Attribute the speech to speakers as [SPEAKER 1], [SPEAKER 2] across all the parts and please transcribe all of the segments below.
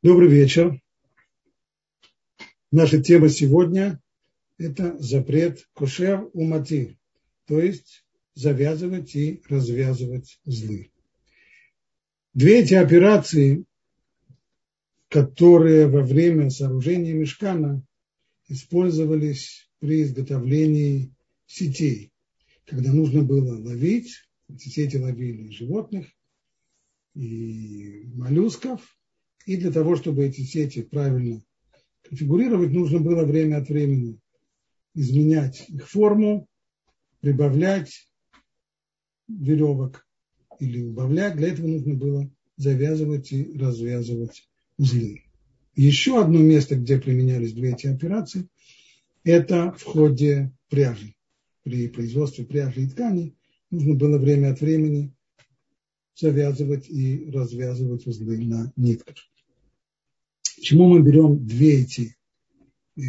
[SPEAKER 1] Добрый вечер. Наша тема сегодня – это запрет кошер умати, то есть завязывать и развязывать узлы. Две эти операции, которые во время сооружения мешкана использовались при изготовлении сетей, когда нужно было ловить, эти сети ловили животных и моллюсков – и для того, чтобы эти сети правильно конфигурировать, нужно было время от времени изменять их форму, прибавлять веревок или убавлять. Для этого нужно было завязывать и развязывать узлы. Еще одно место, где применялись две эти операции, это в ходе пряжи. При производстве пряжи и тканей нужно было время от времени завязывать и развязывать узлы на нитках. Почему мы берем две эти э,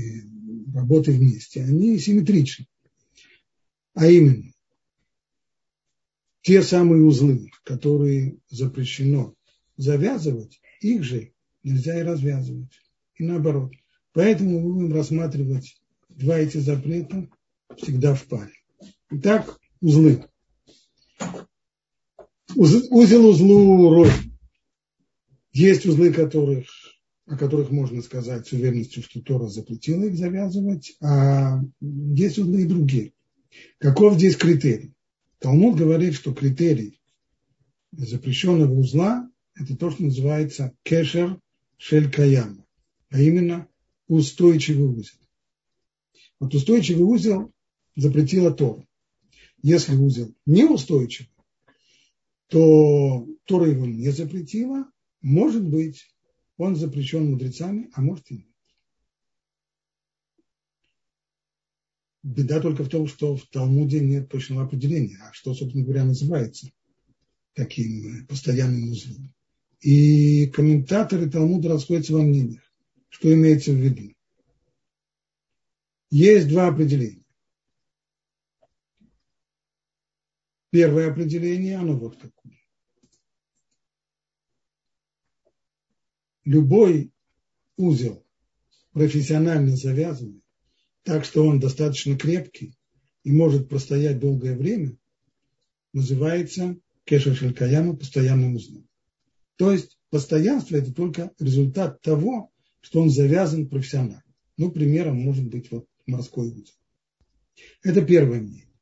[SPEAKER 1] работы вместе? Они симметричны. А именно, те самые узлы, которые запрещено завязывать, их же нельзя и развязывать. И наоборот. Поэтому мы будем рассматривать два эти запрета всегда в паре. Итак, узлы. Узел узлу рознь. Есть узлы, которых о которых можно сказать с уверенностью, что Тора запретила их завязывать, а есть и другие. Каков здесь критерий? Талмуд говорит, что критерий запрещенного узла – это то, что называется кешер шелькаяма, а именно устойчивый узел. Вот устойчивый узел запретила Тора. Если узел неустойчивый, то Тора его не запретила, может быть, он запрещен мудрецами, а может и нет. Беда только в том, что в Талмуде нет точного определения, а что, собственно говоря, называется таким постоянным узлом. И комментаторы Талмуда расходятся во мнениях, что имеется в виду. Есть два определения. Первое определение, оно вот какое. Любой узел профессионально завязанный, так что он достаточно крепкий и может простоять долгое время, называется кеша шелькаяма постоянным узлом. То есть постоянство это только результат того, что он завязан профессионально. Ну, примером может быть вот морской узел. Это первое мнение.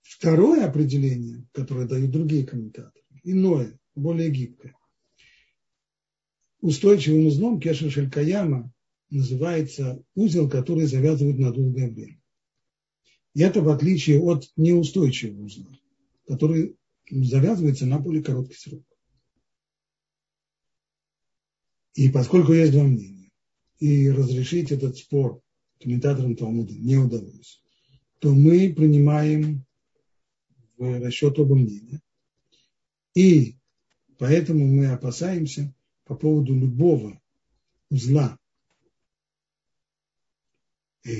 [SPEAKER 1] Второе определение, которое дают другие комментаторы, иное, более гибкое устойчивым узлом кешер шелькаяма называется узел, который завязывают на долгое время. И это в отличие от неустойчивого узла, который завязывается на более короткий срок. И поскольку есть два мнения, и разрешить этот спор комментаторам Талмуда не удалось, то мы принимаем в расчет оба мнения. И поэтому мы опасаемся, по поводу любого узла, э,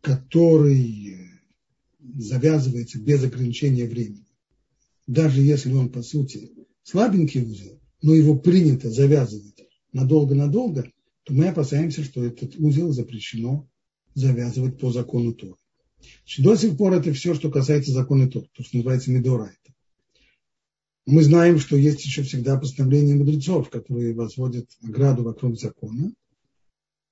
[SPEAKER 1] который завязывается без ограничения времени, даже если он, по сути, слабенький узел, но его принято завязывать надолго-надолго, то мы опасаемся, что этот узел запрещено завязывать по закону Тора. До сих пор это все, что касается закона Тора, то, что называется Медорайта. Мы знаем, что есть еще всегда постановления мудрецов, которые возводят ограду вокруг закона.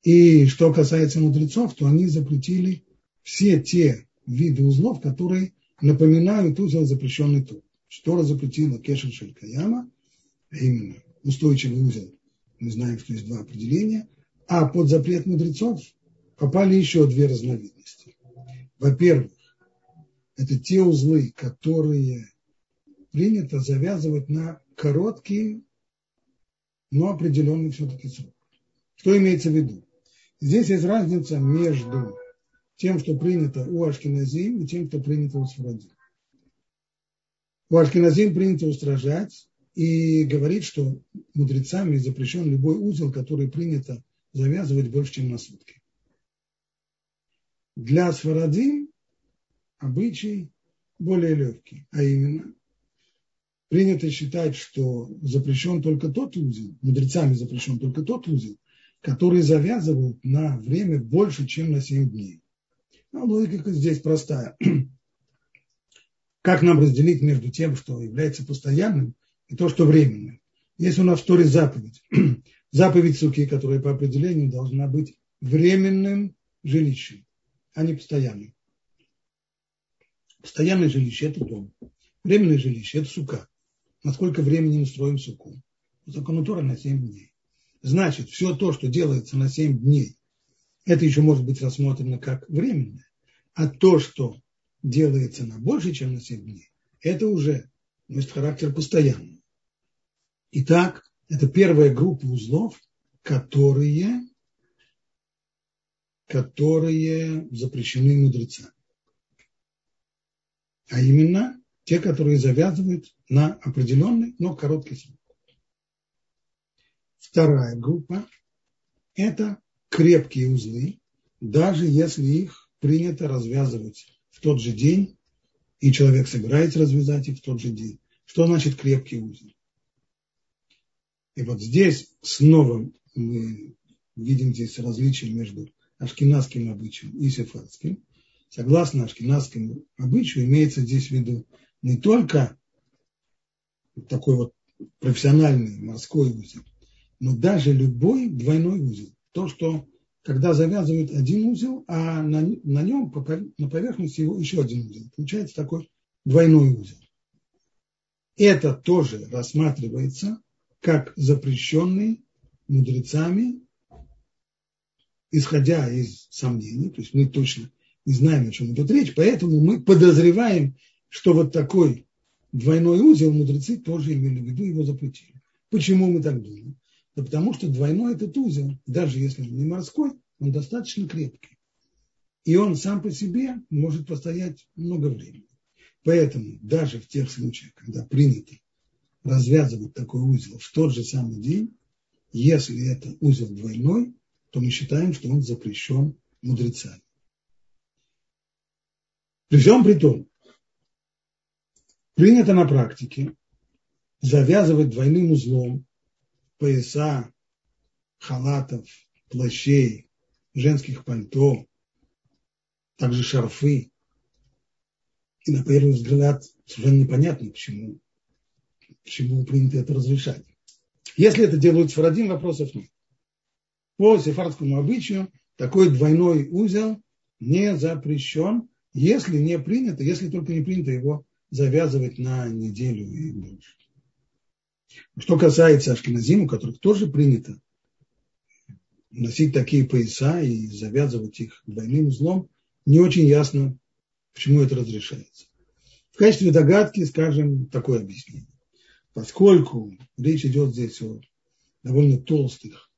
[SPEAKER 1] И что касается мудрецов, то они запретили все те виды узлов, которые напоминают узел, запрещенный тут. Что запретила Кешер Шелькаяма, именно устойчивый узел. Мы знаем, что есть два определения. А под запрет мудрецов попали еще две разновидности. Во-первых, это те узлы, которые принято завязывать на короткий, но определенный все-таки срок. Что имеется в виду? Здесь есть разница между тем, что принято у Ашкиназим, и тем, что принято у Сфарадим. У Ашкиназим принято устражать и говорить, что мудрецами запрещен любой узел, который принято завязывать больше, чем на сутки. Для Сфарадим обычай более легкий, а именно принято считать, что запрещен только тот узел, мудрецами запрещен только тот узел, который завязывают на время больше, чем на 7 дней. А логика здесь простая. Как нам разделить между тем, что является постоянным, и то, что временным? Есть у нас в Торе заповедь. Заповедь суки, которая по определению должна быть временным жилищем, а не постоянным. Постоянное жилище – это дом. Временное жилище – это сука. Насколько времени мы строим суку? Закону Тора на 7 дней. Значит, все то, что делается на 7 дней, это еще может быть рассмотрено как временное. А то, что делается на больше, чем на 7 дней, это уже носит характер постоянный. Итак, это первая группа узлов, которые, которые запрещены мудрецами. А именно те, которые завязывают на определенный, но короткий срок. Вторая группа – это крепкие узлы, даже если их принято развязывать в тот же день, и человек собирается развязать их в тот же день. Что значит крепкий узел? И вот здесь снова мы видим здесь различие между ашкенадским обычаем и сефардским. Согласно ашкенадскому обычаю, имеется здесь в виду не только такой вот профессиональный морской узел, но даже любой двойной узел. То, что когда завязывают один узел, а на, на нем, на поверхности его еще один узел. Получается такой двойной узел. Это тоже рассматривается как запрещенный мудрецами, исходя из сомнений, то есть мы точно не знаем, о чем идет речь, поэтому мы подозреваем, что вот такой двойной узел мудрецы тоже имели в виду, его запретили. Почему мы так думаем? Да потому что двойной этот узел, даже если он не морской, он достаточно крепкий. И он сам по себе может постоять много времени. Поэтому даже в тех случаях, когда принято развязывать такой узел в тот же самый день, если это узел двойной, то мы считаем, что он запрещен мудрецами. При всем при том, принято на практике завязывать двойным узлом пояса, халатов, плащей, женских пальто, также шарфы. И на первый взгляд совершенно непонятно, почему, почему принято это разрешать. Если это делают сфарадим, вопросов нет. По сефардскому обычаю такой двойной узел не запрещен, если не принято, если только не принято его завязывать на неделю и больше. Что касается ашкеназим, у которых тоже принято носить такие пояса и завязывать их двойным узлом, не очень ясно, почему это разрешается. В качестве догадки скажем такое объяснение. Поскольку речь идет здесь о довольно толстых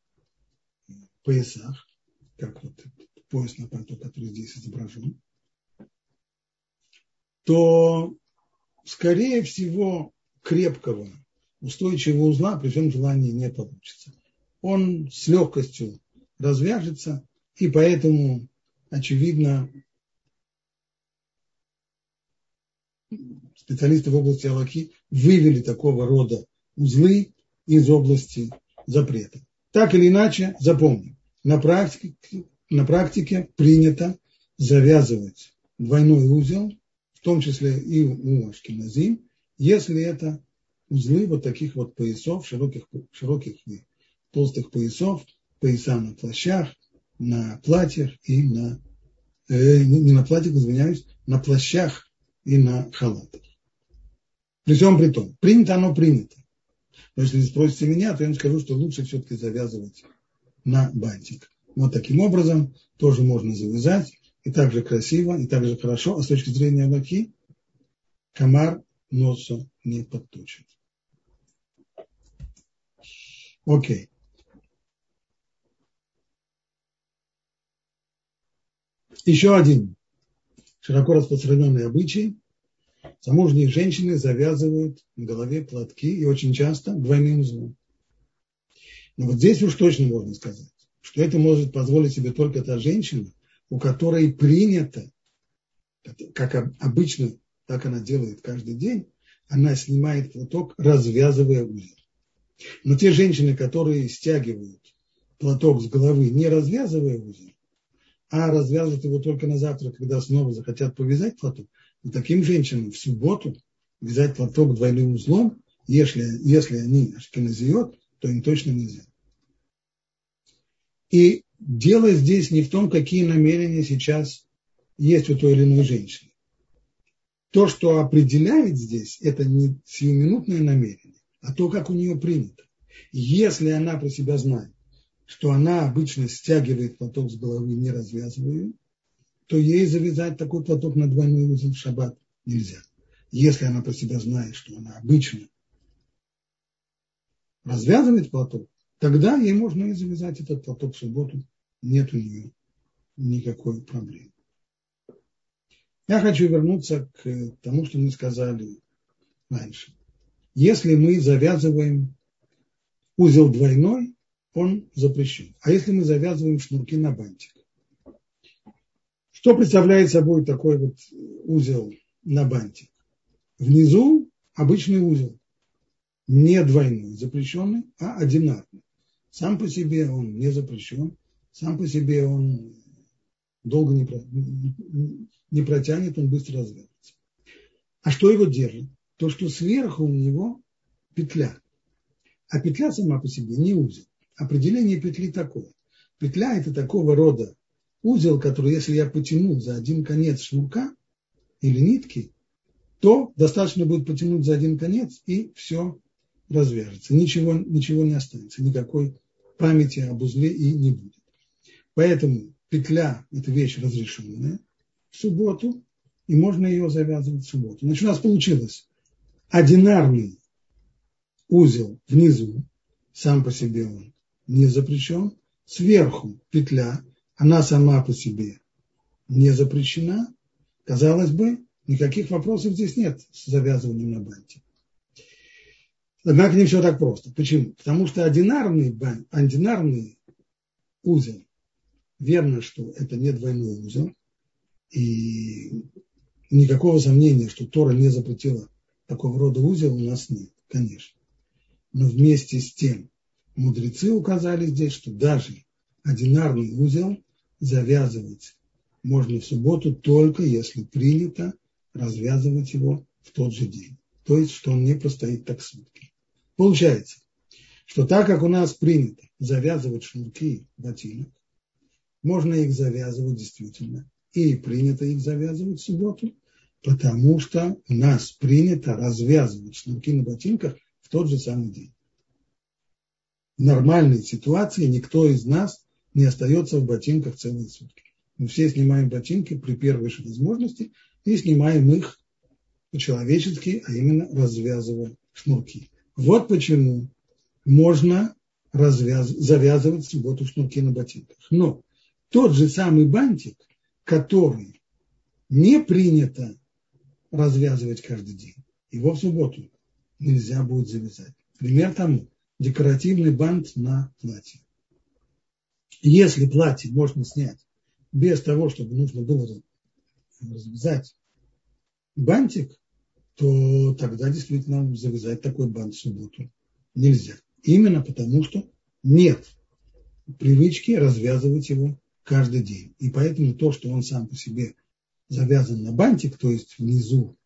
[SPEAKER 1] поясах, как вот пояс на пальто, который здесь изображен, то, скорее всего, крепкого устойчивого узла при всем желании не получится. Он с легкостью развяжется, и поэтому, очевидно, специалисты в области Аллахи вывели такого рода узлы из области запрета. Так или иначе, запомним, на практике, на практике принято завязывать двойной узел, в том числе и у Ашкиназим, если это узлы вот таких вот поясов, широких, широких и толстых поясов, пояса на плащах, на платьях и на, э, не на платьях, извиняюсь, на плащах и на халатах. При всем при том, принято оно принято. Но если спросите меня, то я вам скажу, что лучше все-таки завязывать на бантик. Вот таким образом тоже можно завязать, и также красиво, и также хорошо, а с точки зрения лаки комар носа не подточит. Окей. Еще один широко распространенный обычай. Замужние женщины завязывают на голове платки и очень часто двойным узлом. Но вот здесь уж точно можно сказать, что это может позволить себе только та женщина, у которой принято, как обычно, так она делает каждый день, она снимает платок, развязывая узел. Но те женщины, которые стягивают платок с головы, не развязывая узел, а развязывают его только на завтра, когда снова захотят повязать платок, и таким женщинам в субботу вязать платок двойным узлом, если, если они ашкеназиот, то им точно нельзя. И дело здесь не в том, какие намерения сейчас есть у той или иной женщины. То, что определяет здесь, это не сиюминутное намерение, а то, как у нее принято. Если она про себя знает, что она обычно стягивает платок с головы, не развязывая, то ей завязать такой платок на двойной узел в шаббат нельзя. Если она про себя знает, что она обычно развязывает платок, тогда ей можно и завязать этот платок в субботу. Нет у нее никакой проблемы. Я хочу вернуться к тому, что мы сказали раньше. Если мы завязываем узел двойной, он запрещен. А если мы завязываем шнурки на бантик? Что представляет собой такой вот узел на бантик? Внизу обычный узел, не двойной, запрещенный, а одинарный. Сам по себе он не запрещен, сам по себе он долго не, не протянет, он быстро развяжется. А что его держит? То, что сверху у него петля. А петля сама по себе не узел. Определение петли такое. Петля это такого рода узел, который, если я потяну за один конец шнурка или нитки, то достаточно будет потянуть за один конец, и все развяжется. Ничего, ничего не останется, никакой памяти об узле и не будет. Поэтому петля – это вещь разрешенная в субботу, и можно ее завязывать в субботу. Значит, у нас получилось одинарный узел внизу, сам по себе он не запрещен, сверху петля, она сама по себе не запрещена, казалось бы, никаких вопросов здесь нет с завязыванием на банте. Однако не все так просто. Почему? Потому что одинарный, одинарный узел верно, что это не двойной узел, и никакого сомнения, что Тора не запретила такого рода узел, у нас нет, конечно. Но вместе с тем мудрецы указали здесь, что даже одинарный узел завязывать можно в субботу только если принято развязывать его в тот же день. То есть, что он не простоит так сутки. Получается, что так как у нас принято завязывать шнурки ботинок, можно их завязывать действительно. И принято их завязывать в субботу, потому что у нас принято развязывать шнурки на ботинках в тот же самый день. В нормальной ситуации никто из нас не остается в ботинках целые сутки. Мы все снимаем ботинки при первой же возможности и снимаем их по-человечески, а именно развязывая шнурки. Вот почему можно развяз... завязывать субботу шнурки на ботинках. Но тот же самый бантик, который не принято развязывать каждый день, его в субботу нельзя будет завязать. Пример тому декоративный бант на платье. Если платье можно снять без того, чтобы нужно было развязать бантик, то тогда действительно завязать такой бант в субботу нельзя. Именно потому, что нет привычки развязывать его каждый день. И поэтому то, что он сам по себе завязан на бантик, то есть внизу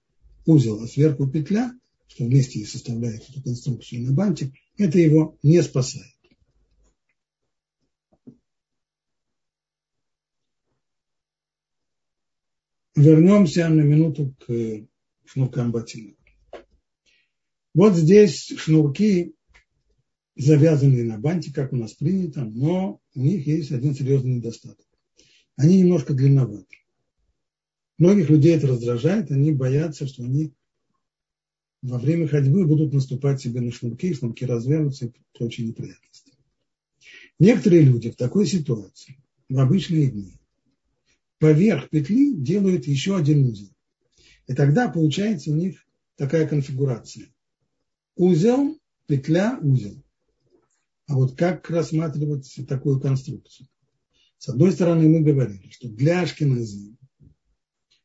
[SPEAKER 1] узел, а сверху петля, что вместе и составляет эту конструкцию на бантик, это его не спасает. Вернемся на минуту к шнуркам ботинок. Вот здесь шнурки завязанные на банте, как у нас принято, но у них есть один серьезный недостаток. Они немножко длинноваты. Многих людей это раздражает, они боятся, что они во время ходьбы будут наступать себе на шнурки, шнурки развяжутся и прочие неприятности. Некоторые люди в такой ситуации, в обычные дни, поверх петли делают еще один узел. И тогда получается у них такая конфигурация. Узел, петля, узел. А вот как рассматривать такую конструкцию? С одной стороны, мы говорили, что для Ашкенази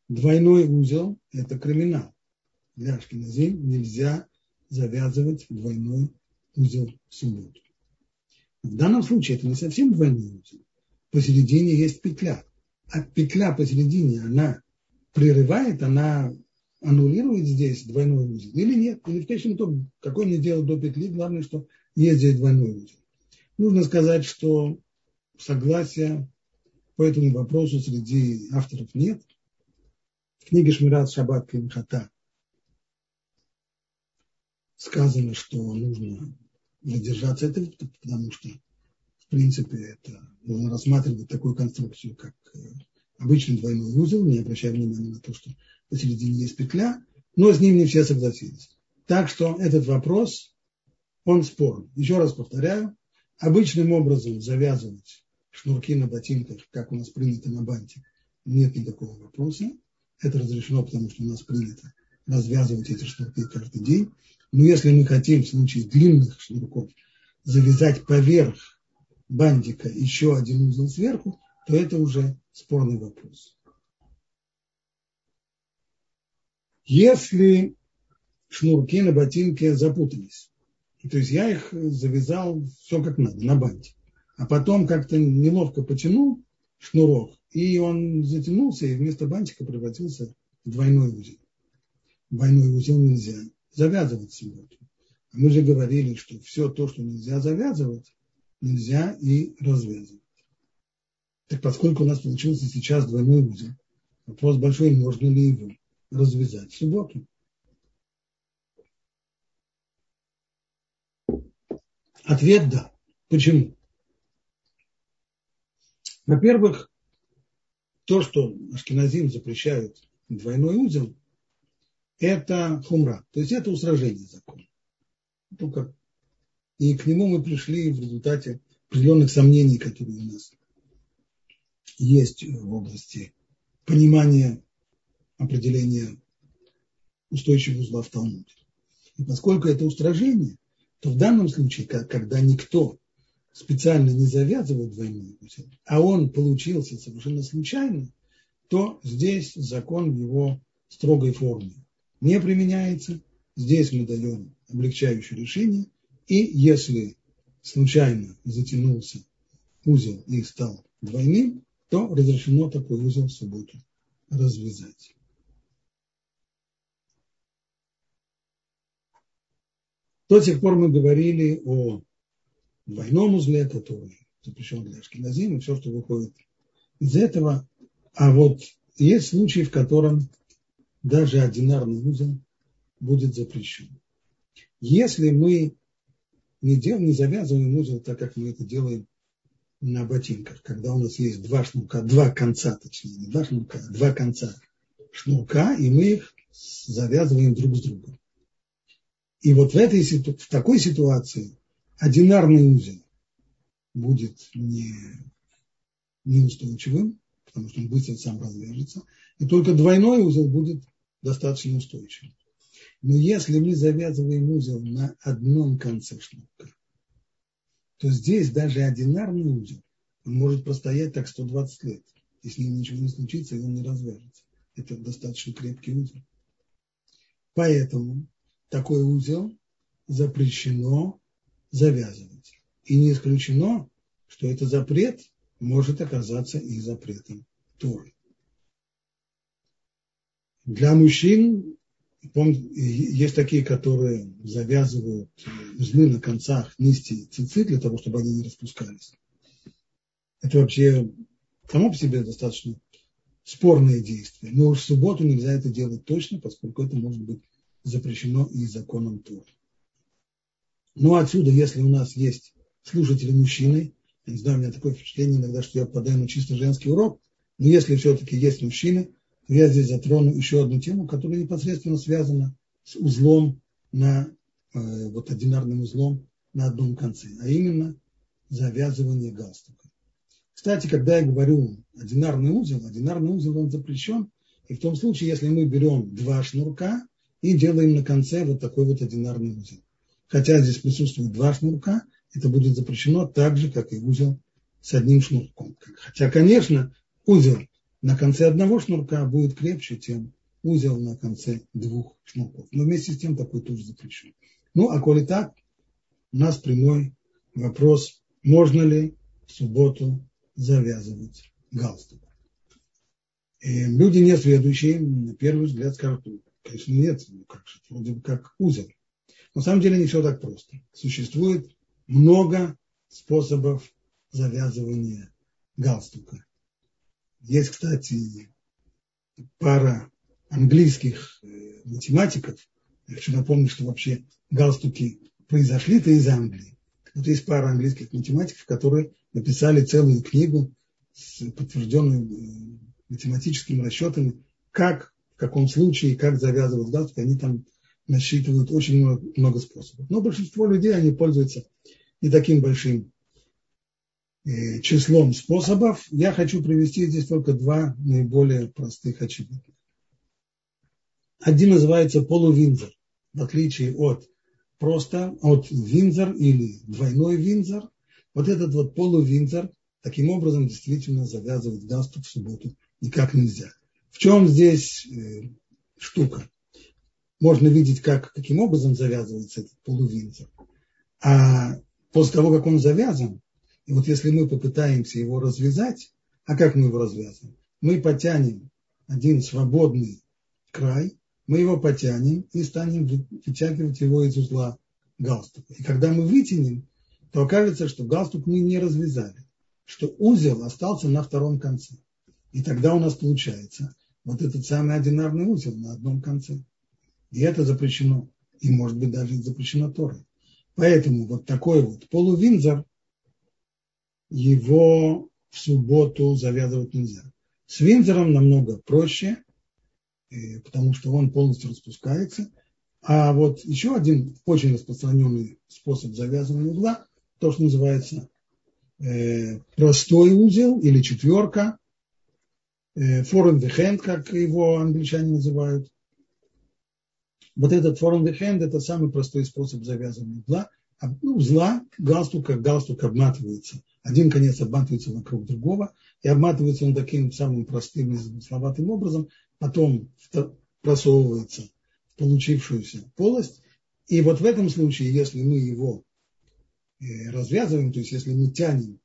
[SPEAKER 1] двойной узел – это криминал. для ашкеназим нельзя завязывать двойной узел в субботу. В данном случае это не совсем двойной узел. Посередине есть петля. А петля посередине, она прерывает, она аннулирует здесь двойной узел или нет. Или в конечном итоге, какой мне дело до петли, главное, что есть здесь двойной узел. Нужно сказать, что согласия по этому вопросу среди авторов нет. В книге Шмират Шаббат Кимхата сказано, что нужно задержаться этого, потому что, в принципе, это нужно рассматривать такую конструкцию, как э, обычный двойной узел, не обращая внимания на то, что посередине есть петля, но с ним не все согласились. Так что этот вопрос, он спорный. Еще раз повторяю, обычным образом завязывать шнурки на ботинках, как у нас принято на банте, нет никакого вопроса. Это разрешено, потому что у нас принято развязывать эти шнурки каждый день. Но если мы хотим в случае длинных шнурков завязать поверх бантика еще один узел сверху, то это уже спорный вопрос. Если шнурки на ботинке запутались, то есть я их завязал все как надо, на банте, а потом как-то неловко потянул шнурок, и он затянулся, и вместо бантика превратился в двойной узел. Двойной узел нельзя завязывать. А мы же говорили, что все то, что нельзя завязывать, нельзя и развязывать. Так поскольку у нас получился сейчас двойной узел, вопрос большой, можно ли его развязать в субботу. Ответ – да. Почему? Во-первых, то, что Ашкиназим запрещают двойной узел, это хумра, то есть это устражение закона. Только и к нему мы пришли в результате определенных сомнений, которые у нас есть в области понимания определения устойчивого узла в Талмуде. И поскольку это устражение, то в данном случае, когда никто специально не завязывает двойной узел, а он получился совершенно случайно, то здесь закон в его строгой форме не применяется. Здесь мы даем облегчающее решение. И если случайно затянулся узел и стал двойным, то разрешено такой узел в субботу развязать. До сих пор мы говорили о двойном узле, который запрещен для ашкеназим, и все, что выходит из этого. А вот есть случаи, в котором даже одинарный узел будет запрещен. Если мы не, делаем, не завязываем узел так, как мы это делаем на ботинках, когда у нас есть два шнурка, два конца, точнее, не два шнурка, а два конца шнурка, и мы их завязываем друг с другом. И вот в, этой, в такой ситуации одинарный узел будет не, неустойчивым, потому что он быстро сам развяжется, и только двойной узел будет достаточно устойчивым. Но если мы завязываем узел на одном конце шнурка, то здесь даже одинарный узел, может простоять так 120 лет, если ничего не случится, и он не развяжется. Это достаточно крепкий узел. Поэтому такой узел запрещено завязывать. И не исключено, что этот запрет может оказаться и запретом Торы. Для мужчин есть такие, которые завязывают узлы на концах нести цицит для того, чтобы они не распускались. Это вообще само по себе достаточно спорное действие. Но в субботу нельзя это делать точно, поскольку это может быть запрещено и законом Торы. Ну, отсюда, если у нас есть слушатели мужчины, я не знаю, у меня такое впечатление иногда, что я попадаю на чисто женский урок, но если все-таки есть мужчины, я здесь затрону еще одну тему, которая непосредственно связана с узлом на, э, вот одинарным узлом на одном конце, а именно завязывание галстука. Кстати, когда я говорю одинарный узел, одинарный узел он запрещен, и в том случае, если мы берем два шнурка и делаем на конце вот такой вот одинарный узел. Хотя здесь присутствует два шнурка, это будет запрещено так же, как и узел с одним шнурком. Хотя, конечно, узел на конце одного шнурка будет крепче, чем узел на конце двух шнурков. Но вместе с тем такой тоже запрещен. Ну, а коли так, у нас прямой вопрос, можно ли в субботу завязывать галстук. И люди несведущие, на первый взгляд скажут, «Ну, конечно, нет, ну как же, вроде бы как узел. На самом деле не все так просто. Существует много способов завязывания галстука. Есть, кстати, пара английских э, математиков. Я хочу напомнить, что вообще галстуки произошли-то из Англии. Вот есть пара английских математиков, которые написали целую книгу с подтвержденными э, математическими расчетами, как, в каком случае, как завязывать галстук. Они там насчитывают очень много, много способов. Но большинство людей, они пользуются не таким большим числом способов. Я хочу привести здесь только два наиболее простых очевидных. Один называется полувинзор, в отличие от просто от винзор или двойной винзор. Вот этот вот полувинзор таким образом действительно завязывать галстук в субботу никак нельзя. В чем здесь э, штука? Можно видеть, как, каким образом завязывается этот полувинзор. А после того, как он завязан, и вот если мы попытаемся его развязать, а как мы его развязываем? Мы потянем один свободный край, мы его потянем и станем вытягивать его из узла галстука. И когда мы вытянем, то окажется, что галстук мы не развязали, что узел остался на втором конце. И тогда у нас получается вот этот самый одинарный узел на одном конце. И это запрещено. И может быть даже запрещено Торой. Поэтому вот такой вот полувинзор, его в субботу завязывать нельзя. С винзором намного проще, э, потому что он полностью распускается. А вот еще один очень распространенный способ завязывания узла, то, что называется э, простой узел или четверка, э, foreign the как его англичане называют. Вот этот the hand – это самый простой способ завязывания узла. Ну, узла, галстука, галстук обматывается. Один конец обматывается вокруг другого, и обматывается он таким самым простым и замысловатым образом, потом просовывается в получившуюся полость. И вот в этом случае, если мы его э, развязываем, то есть если мы тянем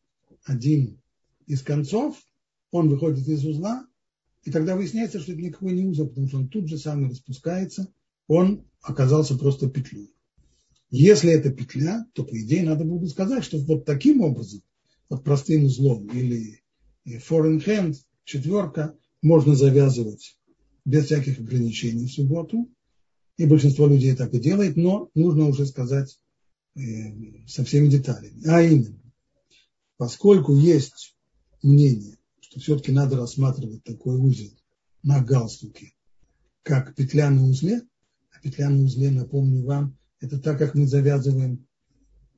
[SPEAKER 1] один из концов, он выходит из узла, и тогда выясняется, что это никакой не узел, потому что он тут же сам распускается, он оказался просто петлей. Если это петля, то, по идее, надо было бы сказать, что вот таким образом, под простым узлом или foreign hand, четверка, можно завязывать без всяких ограничений в субботу. И большинство людей так и делает, но нужно уже сказать э, со всеми деталями. А именно, поскольку есть мнение, что все-таки надо рассматривать такой узел на галстуке, как петля на узле, а петля на узле, напомню вам, это так, как мы завязываем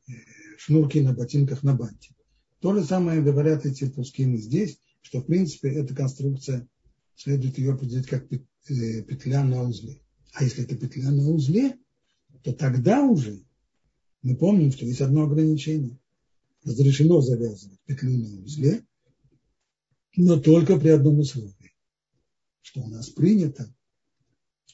[SPEAKER 1] э, шнурки на ботинках на банте. То же самое говорят эти пускины здесь, что в принципе эта конструкция, следует ее определить как э, петля на узле. А если это петля на узле, то тогда уже мы помним, что есть одно ограничение. Разрешено завязывать петлю на узле, но только при одном условии, что у нас принято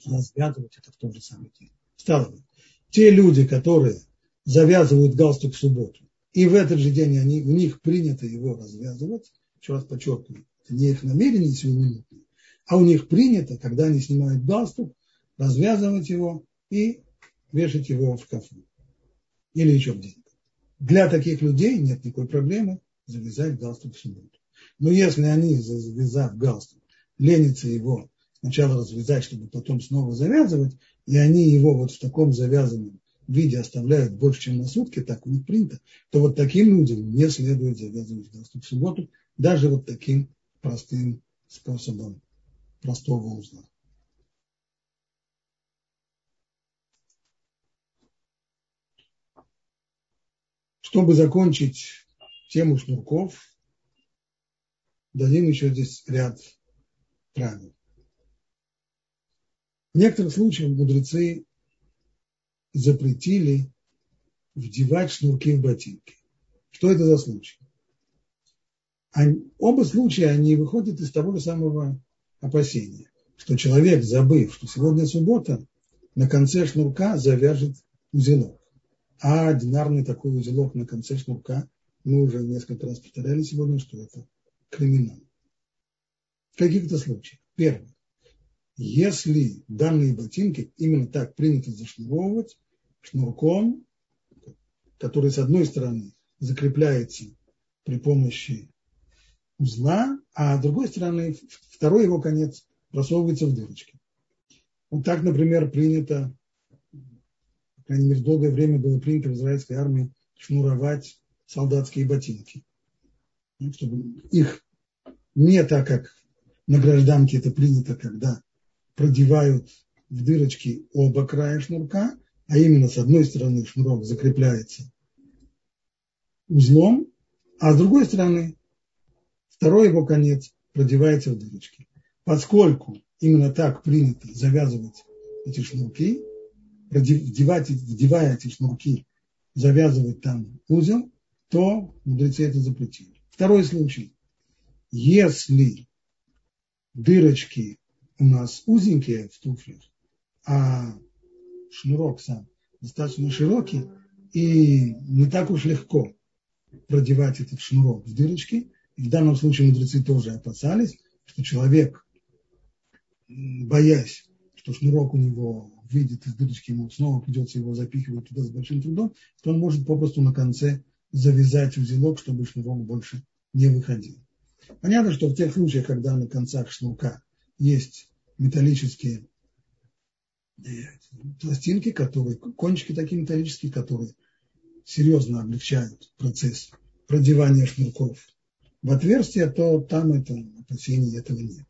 [SPEAKER 1] развязывать это в тот же самый день. Стало быть, те люди, которые завязывают галстук в субботу, и в этот же день они, у них принято его развязывать, еще раз подчеркиваю, это не их намерение сиюминутное, а у них принято, когда они снимают галстук, развязывать его и вешать его в шкафу или еще где-то. Для таких людей нет никакой проблемы завязать галстук в субботу. Но если они, завязав галстук, ленятся его сначала развязать, чтобы потом снова завязывать, и они его вот в таком завязанном виде оставляют больше, чем на сутки, так у них принято, то вот таким людям не следует завязывать галстук в субботу, даже вот таким простым способом простого узла. Чтобы закончить тему шнурков, дадим еще здесь ряд правил. В некоторых случаях мудрецы запретили вдевать шнурки в ботинки. Что это за случай? Они, оба случая, они выходят из того же самого опасения. что человек, забыв, что сегодня суббота, на конце шнурка завяжет узелок. А одинарный такой узелок на конце шнурка, мы уже несколько раз повторяли сегодня, что это криминал. В каких-то случаях. Первое. Если данные ботинки именно так принято зашнуровывать, шнурком, который с одной стороны закрепляется при помощи узла, а с другой стороны второй его конец просовывается в дырочки. Вот так, например, принято, по крайней мере, долгое время было принято в израильской армии шнуровать солдатские ботинки. Ну, чтобы их не так, как на гражданке это принято, когда продевают в дырочки оба края шнурка, а именно с одной стороны шнурок закрепляется узлом, а с другой стороны второй его конец продевается в дырочки. Поскольку именно так принято завязывать эти шнурки, вдевать, вдевая эти шнурки, завязывать там узел, то мудрецы это запретили. Второй случай. Если дырочки у нас узенькие в туфлях, а шнурок сам достаточно широкий, и не так уж легко продевать этот шнурок в дырочки. И в данном случае мудрецы тоже опасались, что человек, боясь, что шнурок у него выйдет из дырочки, ему снова придется его запихивать туда с большим трудом, то он может попросту на конце завязать узелок, чтобы шнурок больше не выходил. Понятно, что в тех случаях, когда на концах шнурка есть металлические э, пластинки, которые, кончики такие металлические, которые серьезно облегчают процесс продевания шнурков в отверстие, то там это опасений этого нет.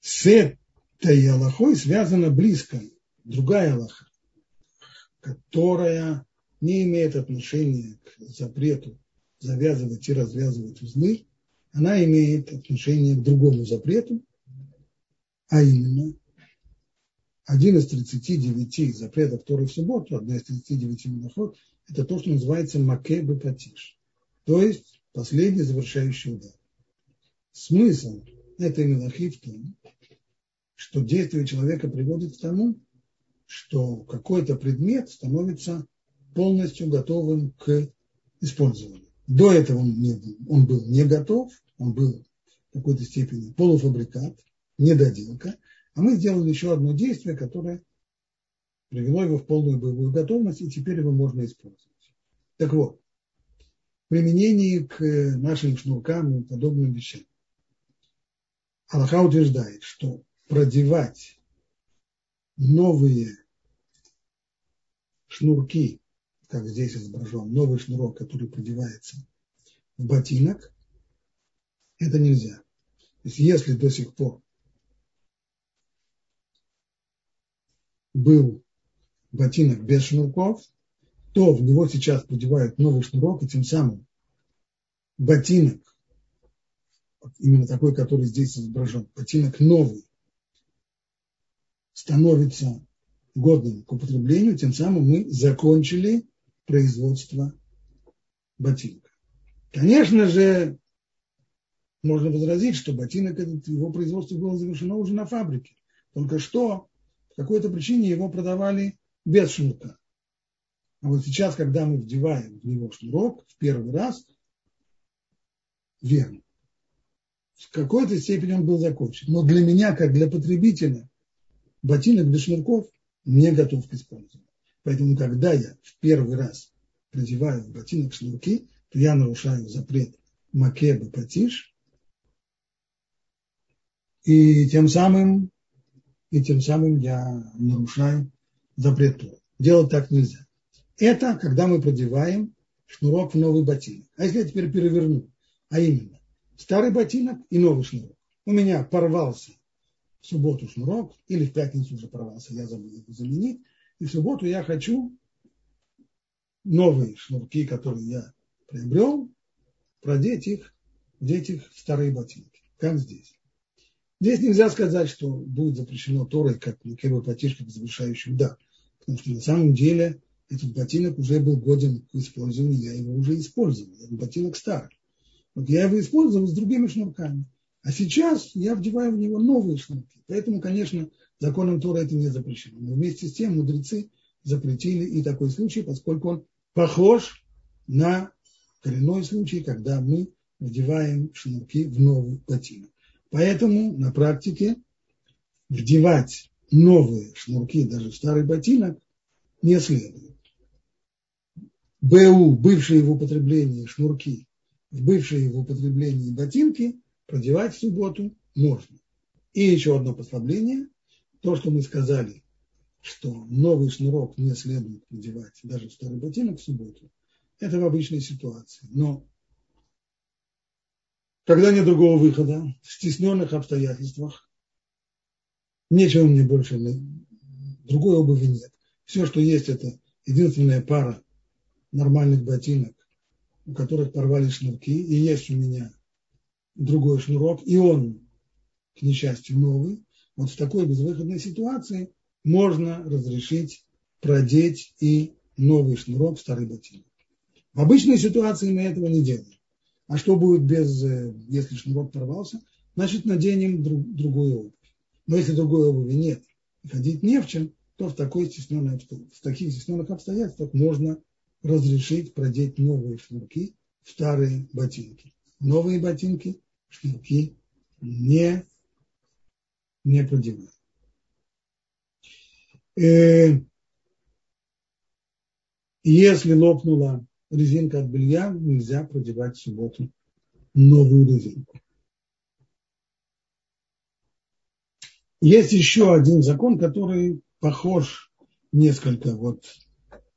[SPEAKER 1] С этой Аллахой связана близко другая Аллаха, которая не имеет отношения к запрету завязывать и развязывать узлы, она имеет отношение к другому запрету, а именно один из 39 запретов Торы в субботу, одна из 39 миноход, это то, что называется маке бепатиш, то есть последний завершающий удар. Смысл этой мелахи в том, что действие человека приводит к тому, что какой-то предмет становится полностью готовым к использованию. До этого он, не, он был не готов, он был в какой-то степени полуфабрикат, недоделка, а мы сделали еще одно действие, которое привело его в полную боевую готовность, и теперь его можно использовать. Так вот, применение к нашим шнуркам и подобным вещам. Аллаха утверждает, что продевать новые шнурки, как здесь изображен, новый шнурок, который продевается в ботинок, это нельзя. То есть если до сих пор был ботинок без шнурков, то в него сейчас продевают новый шнурок, и тем самым ботинок, именно такой, который здесь изображен, ботинок новый, становится годным к употреблению, тем самым мы закончили производство ботинка. Конечно же, можно возразить, что ботинок, его производство было завершено уже на фабрике. Только что какой-то причине его продавали без шнурка. А вот сейчас, когда мы вдеваем в него шнурок в первый раз, верно. В какой-то степени он был закончен. Но для меня, как для потребителя, ботинок без шнурков не готов к использованию. Поэтому, когда я в первый раз продеваю в ботинок шнурки, то я нарушаю запрет макеба патиш, и тем самым и тем самым я нарушаю запрет Тора. Делать так нельзя. Это когда мы продеваем шнурок в новый ботинок. А если я теперь переверну, а именно старый ботинок и новый шнурок. У меня порвался в субботу шнурок, или в пятницу уже порвался, я забыл его заменить, и в субботу я хочу новые шнурки, которые я приобрел, продеть их, одеть их в старые ботинки, как здесь. Здесь нельзя сказать, что будет запрещено Торой, как Микева Патиш, как завершающий удар. Потому что на самом деле этот ботинок уже был годен к использованию, я его уже использовал. Этот ботинок старый. Вот я его использовал с другими шнурками. А сейчас я вдеваю в него новые шнурки. Поэтому, конечно, законом Тора это не запрещено. Но вместе с тем мудрецы запретили и такой случай, поскольку он похож на коренной случай, когда мы вдеваем шнурки в новый ботинок. Поэтому на практике вдевать новые шнурки даже старый ботинок не следует. БУ, бывшие в употреблении шнурки, бывшие в употреблении ботинки, продевать в субботу можно. И еще одно послабление. То, что мы сказали, что новый шнурок не следует надевать даже старый ботинок в субботу, это в обычной ситуации. Но когда нет другого выхода, в стесненных обстоятельствах, нечего мне больше, другой обуви нет. Все, что есть, это единственная пара нормальных ботинок, у которых порвали шнурки, и есть у меня другой шнурок, и он, к несчастью, новый. Вот в такой безвыходной ситуации можно разрешить продеть и новый шнурок старый ботинок. В обычной ситуации мы этого не делаем. А что будет без, э, если шнурок порвался? Значит, наденем друг, другую обувь. Но если другой обуви нет, ходить не в чем, то в, такой стесненной, в таких стесненных обстоятельствах можно разрешить продеть новые шнурки в старые ботинки. Новые ботинки, шнурки не, не продевают. Э, если лопнула резинка от белья, нельзя продевать в субботу новую резинку. Есть еще один закон, который похож несколько вот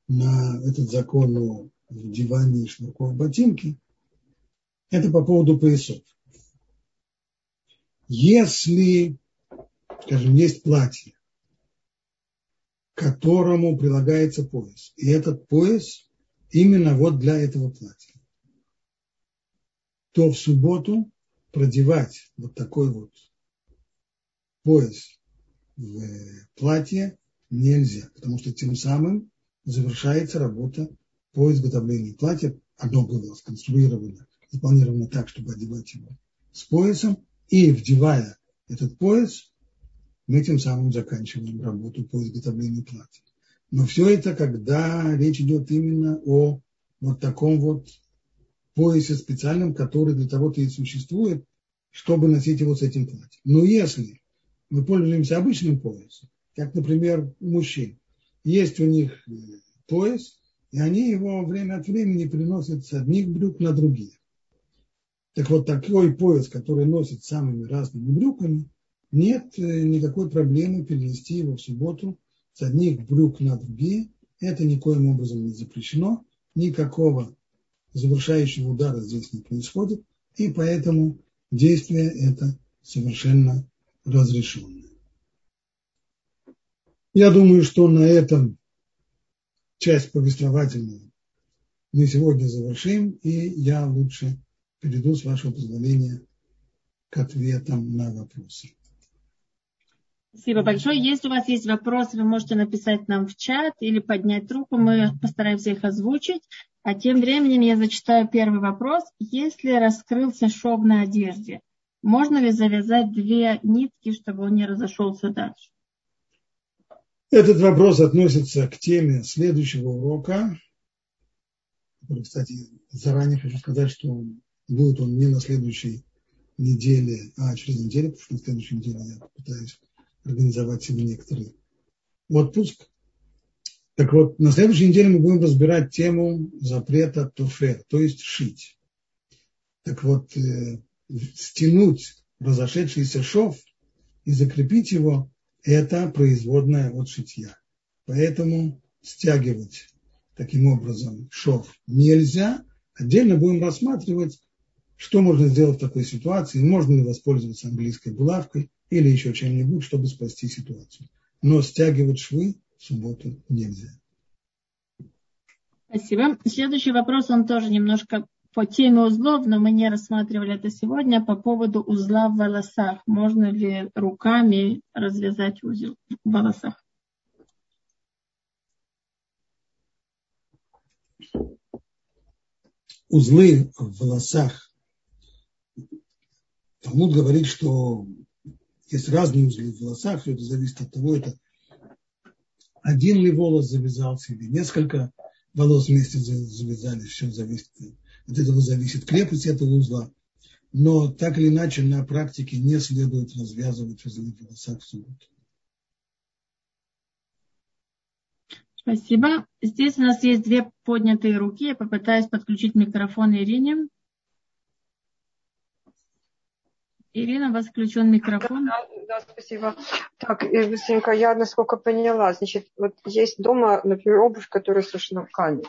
[SPEAKER 1] на этот закон о вдевании шнурков в ботинки. Это по поводу поясов. Если, скажем, есть платье, которому прилагается пояс, и этот пояс именно вот для этого платья, то в субботу продевать вот такой вот пояс в платье нельзя, потому что тем самым завершается работа по изготовлению платья. Одно было сконструировано, запланировано так, чтобы одевать его с поясом, и вдевая этот пояс, мы тем самым заканчиваем работу по изготовлению платья. Но все это, когда речь идет именно о вот таком вот поясе специальном, который для того-то и существует, чтобы носить его с этим платьем. Но если мы пользуемся обычным поясом, как, например, у мужчин, есть у них э, пояс, и они его время от времени приносят с одних брюк на другие. Так вот, такой пояс, который носит самыми разными брюками, нет э, никакой проблемы перенести его в субботу с одних брюк на другие. Это никоим образом не запрещено. Никакого завершающего удара здесь не происходит. И поэтому действие это совершенно разрешенное. Я думаю, что на этом часть повествовательную мы сегодня завершим, и я лучше перейду, с вашего позволения, к ответам на вопросы.
[SPEAKER 2] Спасибо большое. Если у вас есть вопросы, вы можете написать нам в чат или поднять руку. Мы постараемся их озвучить. А тем временем я зачитаю первый вопрос. Если раскрылся шов на одежде, можно ли завязать две нитки, чтобы он не разошелся дальше?
[SPEAKER 1] Этот вопрос относится к теме следующего урока. Кстати, заранее хочу сказать, что будет он не на следующей неделе, а через неделю, потому что на следующей неделе я пытаюсь организовать себе некоторый отпуск. Так вот, на следующей неделе мы будем разбирать тему запрета туфер, то есть шить. Так вот, э, стянуть разошедшийся шов и закрепить его это производная от шитья. Поэтому стягивать таким образом шов нельзя. Отдельно будем рассматривать, что можно сделать в такой ситуации. Можно ли воспользоваться английской булавкой или еще чем-нибудь, чтобы спасти ситуацию. Но стягивать швы в субботу нельзя.
[SPEAKER 2] Спасибо. Следующий вопрос, он тоже немножко по теме узлов, но мы не рассматривали это сегодня, по поводу узла в волосах. Можно ли руками развязать узел в волосах?
[SPEAKER 1] Узлы в волосах Талмуд говорит, что есть разные узлы в волосах, все это зависит от того, это один ли волос завязался или несколько волос вместе завязались, все зависит, от этого зависит крепость этого узла. Но так или иначе на практике не следует развязывать узлы в волосах в субботу.
[SPEAKER 2] Спасибо. Здесь у нас есть две поднятые руки. Я попытаюсь подключить микрофон Ирине. Ирина, у вас включен микрофон.
[SPEAKER 3] Да, да, спасибо. Так, быстренько, я насколько поняла, значит, вот есть дома, например, обувь, которая с шнурками.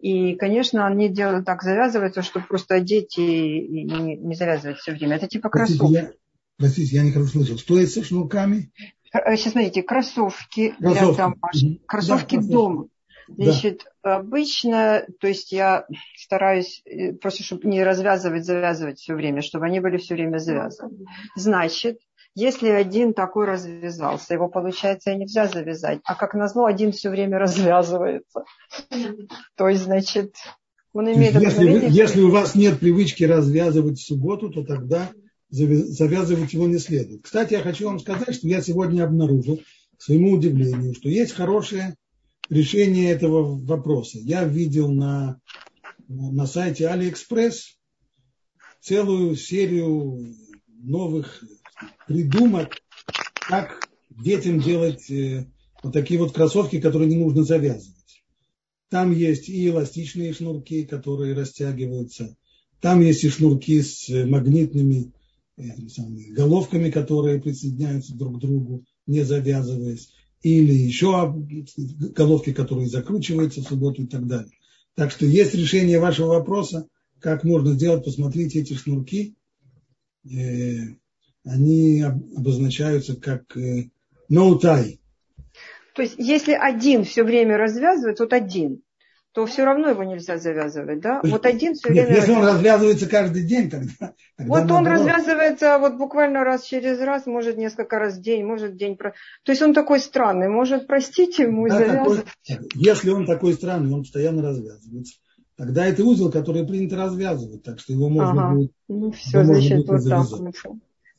[SPEAKER 3] И, конечно, они делают так, завязываются, чтобы просто одеть и, и не, не завязывать все время. Это типа кроссовки.
[SPEAKER 1] Простите, я, простите, я не хорошо слышал. Что это со шнурками?
[SPEAKER 3] Сейчас смотрите, кроссовки, кроссовки. для домашних, кроссовки да, дома. Значит, да. обычно, то есть я стараюсь э, просто, чтобы не развязывать, завязывать все время, чтобы они были все время завязаны. Значит, если один такой развязался, его, получается, нельзя завязать, а как назло, один все время развязывается. То есть, значит,
[SPEAKER 1] он имеет... Если, если у вас нет привычки развязывать в субботу, то тогда завязывать его не следует. Кстати, я хочу вам сказать, что я сегодня обнаружил, к своему удивлению, что есть хорошее решение этого вопроса. Я видел на, на сайте AliExpress целую серию новых придумок, как детям делать э, вот такие вот кроссовки, которые не нужно завязывать. Там есть и эластичные шнурки, которые растягиваются. Там есть и шнурки с магнитными э, головками, которые присоединяются друг к другу, не завязываясь или еще головки, которые закручиваются в субботу и так далее. Так что есть решение вашего вопроса, как можно сделать, посмотрите эти шнурки. Э, они обозначаются как э, no tie.
[SPEAKER 3] То есть, если один все время развязывается, вот один, то все равно его нельзя завязывать, да? Вот один все
[SPEAKER 1] Нет, время... Если он развязывается каждый день, тогда...
[SPEAKER 3] тогда вот он развязывается вот буквально раз через раз, может несколько раз в день, может день... То есть он такой странный, может простить ему да, завязывать.
[SPEAKER 1] Такой, если он такой странный, он постоянно развязывается, тогда это узел, который принято развязывать, так что его можно ага. будет...
[SPEAKER 3] Ну все, значит, вот так.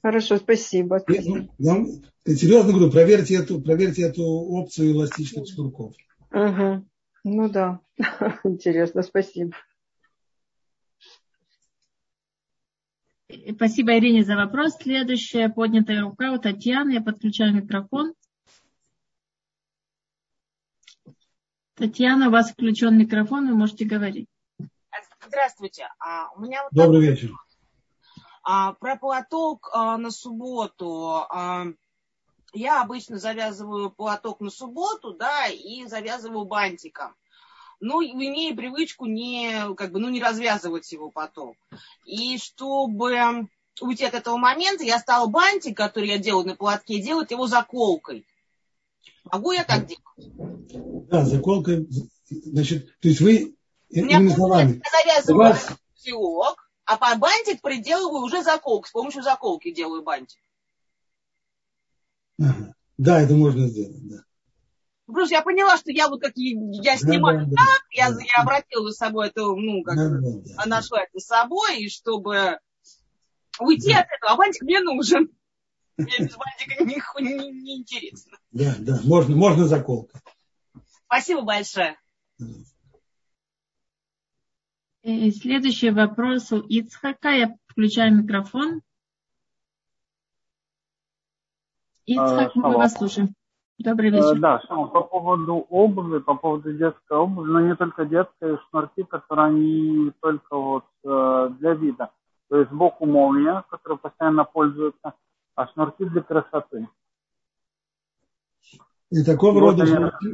[SPEAKER 3] Хорошо, спасибо.
[SPEAKER 1] Я, ну, я, серьезно говорю, проверьте эту, проверьте эту опцию эластичных шнурков.
[SPEAKER 3] Угу. Ну да, интересно, спасибо.
[SPEAKER 2] Спасибо Ирине за вопрос. Следующая поднятая рука у Татьяны. Я подключаю микрофон. Татьяна, у вас включен микрофон, вы можете говорить.
[SPEAKER 4] Здравствуйте. А, у меня вот
[SPEAKER 1] Добрый вечер.
[SPEAKER 4] А, про платок а, на субботу. А, я обычно завязываю платок на субботу, да, и завязываю бантиком. Ну, имея привычку не, как бы, ну, не развязывать его потом. И чтобы уйти от этого момента, я стала бантик, который я делаю на платке, делать его заколкой. Могу я так делать?
[SPEAKER 1] Да, заколкой. Значит, то есть вы,
[SPEAKER 4] иными словами, я завязываю вас... узелок, а по бантик приделываю уже заколку. С помощью заколки делаю бантик.
[SPEAKER 1] Ага. Да, это можно сделать, да.
[SPEAKER 4] Просто я поняла, что я вот как я снимаю да, да, так, да, я, да. я обратила за собой это, ну, как да, да, да. нашла это с собой, и чтобы уйти да. от этого, а бантик мне нужен. Мне без бантика не, не, не интересно.
[SPEAKER 1] Да, да, можно, можно заколка.
[SPEAKER 4] Спасибо большое.
[SPEAKER 2] И следующий вопрос у Ицхака. Я включаю микрофон. Ицхак, а, мы вас слушаем. Добрый э, вечер.
[SPEAKER 5] Да, Шама, по поводу обуви, по поводу детской обуви, но не только детской, шнурки, которые они только вот э, для вида. То есть сбоку молния, которая постоянно пользуется, а шнурки для красоты.
[SPEAKER 1] И такого, вот рода, шнурки,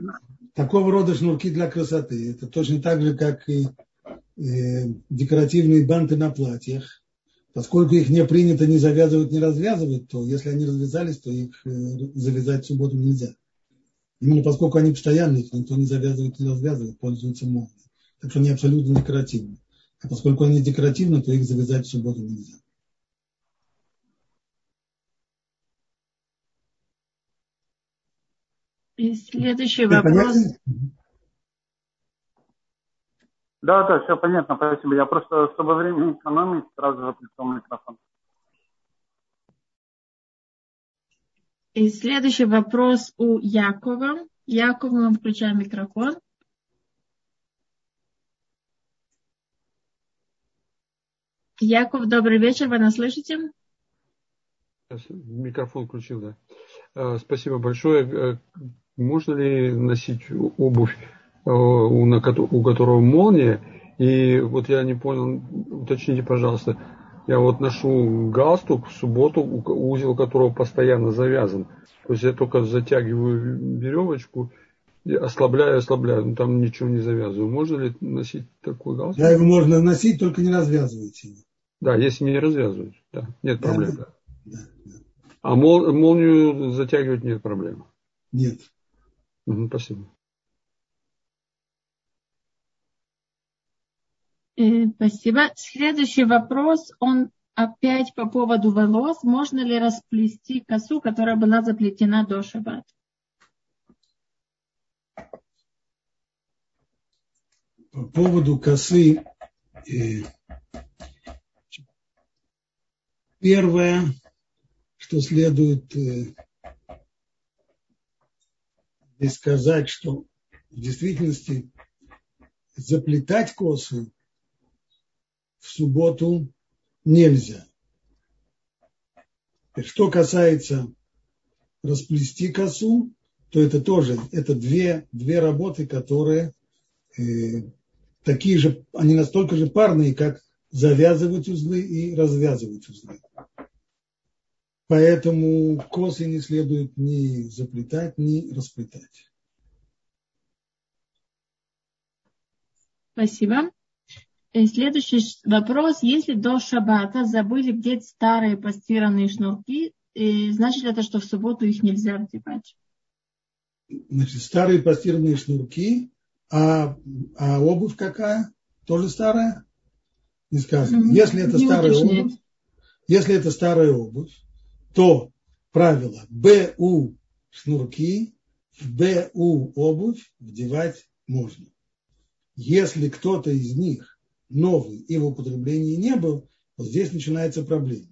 [SPEAKER 1] такого рода шнурки для красоты. Это точно так же, как и э, декоративные банты на платьях Поскольку их не принято ни завязывать, ни развязывать, то если они развязались, то их э, завязать в субботу нельзя. Именно поскольку они постоянные, их никто не завязывает, не развязывает, пользуются молнией. Так что они абсолютно декоративны. А поскольку они декоративны, то их завязать в субботу нельзя.
[SPEAKER 2] И следующий вопрос.
[SPEAKER 5] Понятно, да, да, все понятно, спасибо. Я просто, чтобы время экономить, сразу же микрофон.
[SPEAKER 2] И следующий вопрос у Якова. Яков, мы включаем микрофон. Яков, добрый вечер, вы нас слышите?
[SPEAKER 6] Микрофон включил, да. А, спасибо большое. Э, можно ли носить обувь э, у которого молния? И вот я не понял, уточните, пожалуйста, я вот ношу галстук в субботу, узел которого постоянно завязан. То есть я только затягиваю веревочку, ослабляю, ослабляю, но там ничего не завязываю. Можно ли носить такой галстук?
[SPEAKER 1] Да, его можно носить, только не развязывайте
[SPEAKER 6] Да, если не развязывать, да, нет проблем. Да, да, да. А мол, молнию затягивать нет проблем?
[SPEAKER 1] Нет.
[SPEAKER 6] Угу, спасибо.
[SPEAKER 2] Спасибо. Следующий вопрос, он опять по поводу волос. Можно ли расплести косу, которая была заплетена до шаббата?
[SPEAKER 1] По поводу косы, э, первое, что следует э, сказать, что в действительности заплетать косы в субботу нельзя. Что касается расплести косу, то это тоже это две, две работы, которые э, такие же, они настолько же парные, как завязывать узлы и развязывать узлы. Поэтому косы не следует ни заплетать, ни расплетать.
[SPEAKER 2] Спасибо. И следующий вопрос. Если до шаббата забыли где-то старые постиранные шнурки, значит это, что в субботу их нельзя вдевать?
[SPEAKER 1] Значит, старые постиранные шнурки, а, а обувь какая? Тоже старая? Не сказано. Если это старая уточняет. обувь, если это старая обувь, то правило БУ шнурки, в БУ обувь вдевать можно. Если кто-то из них новый и в употреблении не был, вот здесь начинается проблема.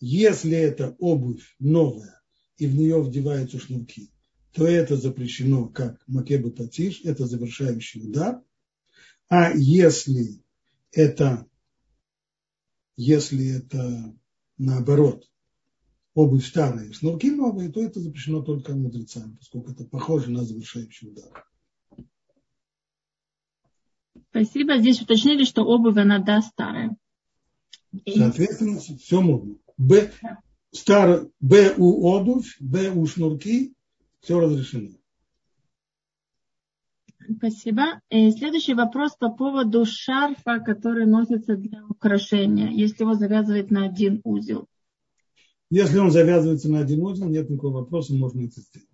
[SPEAKER 1] Если это обувь новая и в нее вдеваются шнурки, то это запрещено как макебы патиш, это завершающий удар. А если это, если это наоборот, обувь старая, шнурки новые, то это запрещено только мудрецам, поскольку это похоже на завершающий удар.
[SPEAKER 2] Спасибо. Здесь уточнили, что обувь, она, да, старая.
[SPEAKER 1] Соответственно, все можно. Б, стар, Б у обувь, Б у шнурки, все разрешено.
[SPEAKER 2] Спасибо. И следующий вопрос по поводу шарфа, который носится для украшения, если его завязывать на один узел.
[SPEAKER 1] Если он завязывается на один узел, нет никакого вопроса, можно это сделать.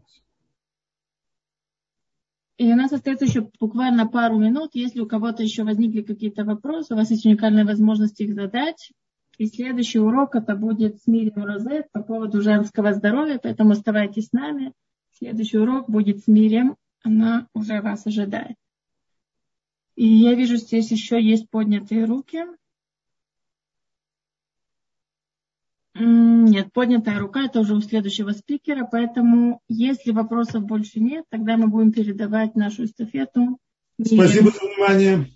[SPEAKER 2] И у нас остается еще буквально пару минут. Если у кого-то еще возникли какие-то вопросы, у вас есть уникальная возможность их задать. И следующий урок это будет с Мирием Розет по поводу женского здоровья, поэтому оставайтесь с нами. Следующий урок будет с Мирием, она уже вас ожидает. И я вижу, здесь еще есть поднятые руки. Нет, поднятая рука, это уже у следующего спикера, поэтому если вопросов больше нет, тогда мы будем передавать нашу эстафету.
[SPEAKER 1] Спасибо за внимание.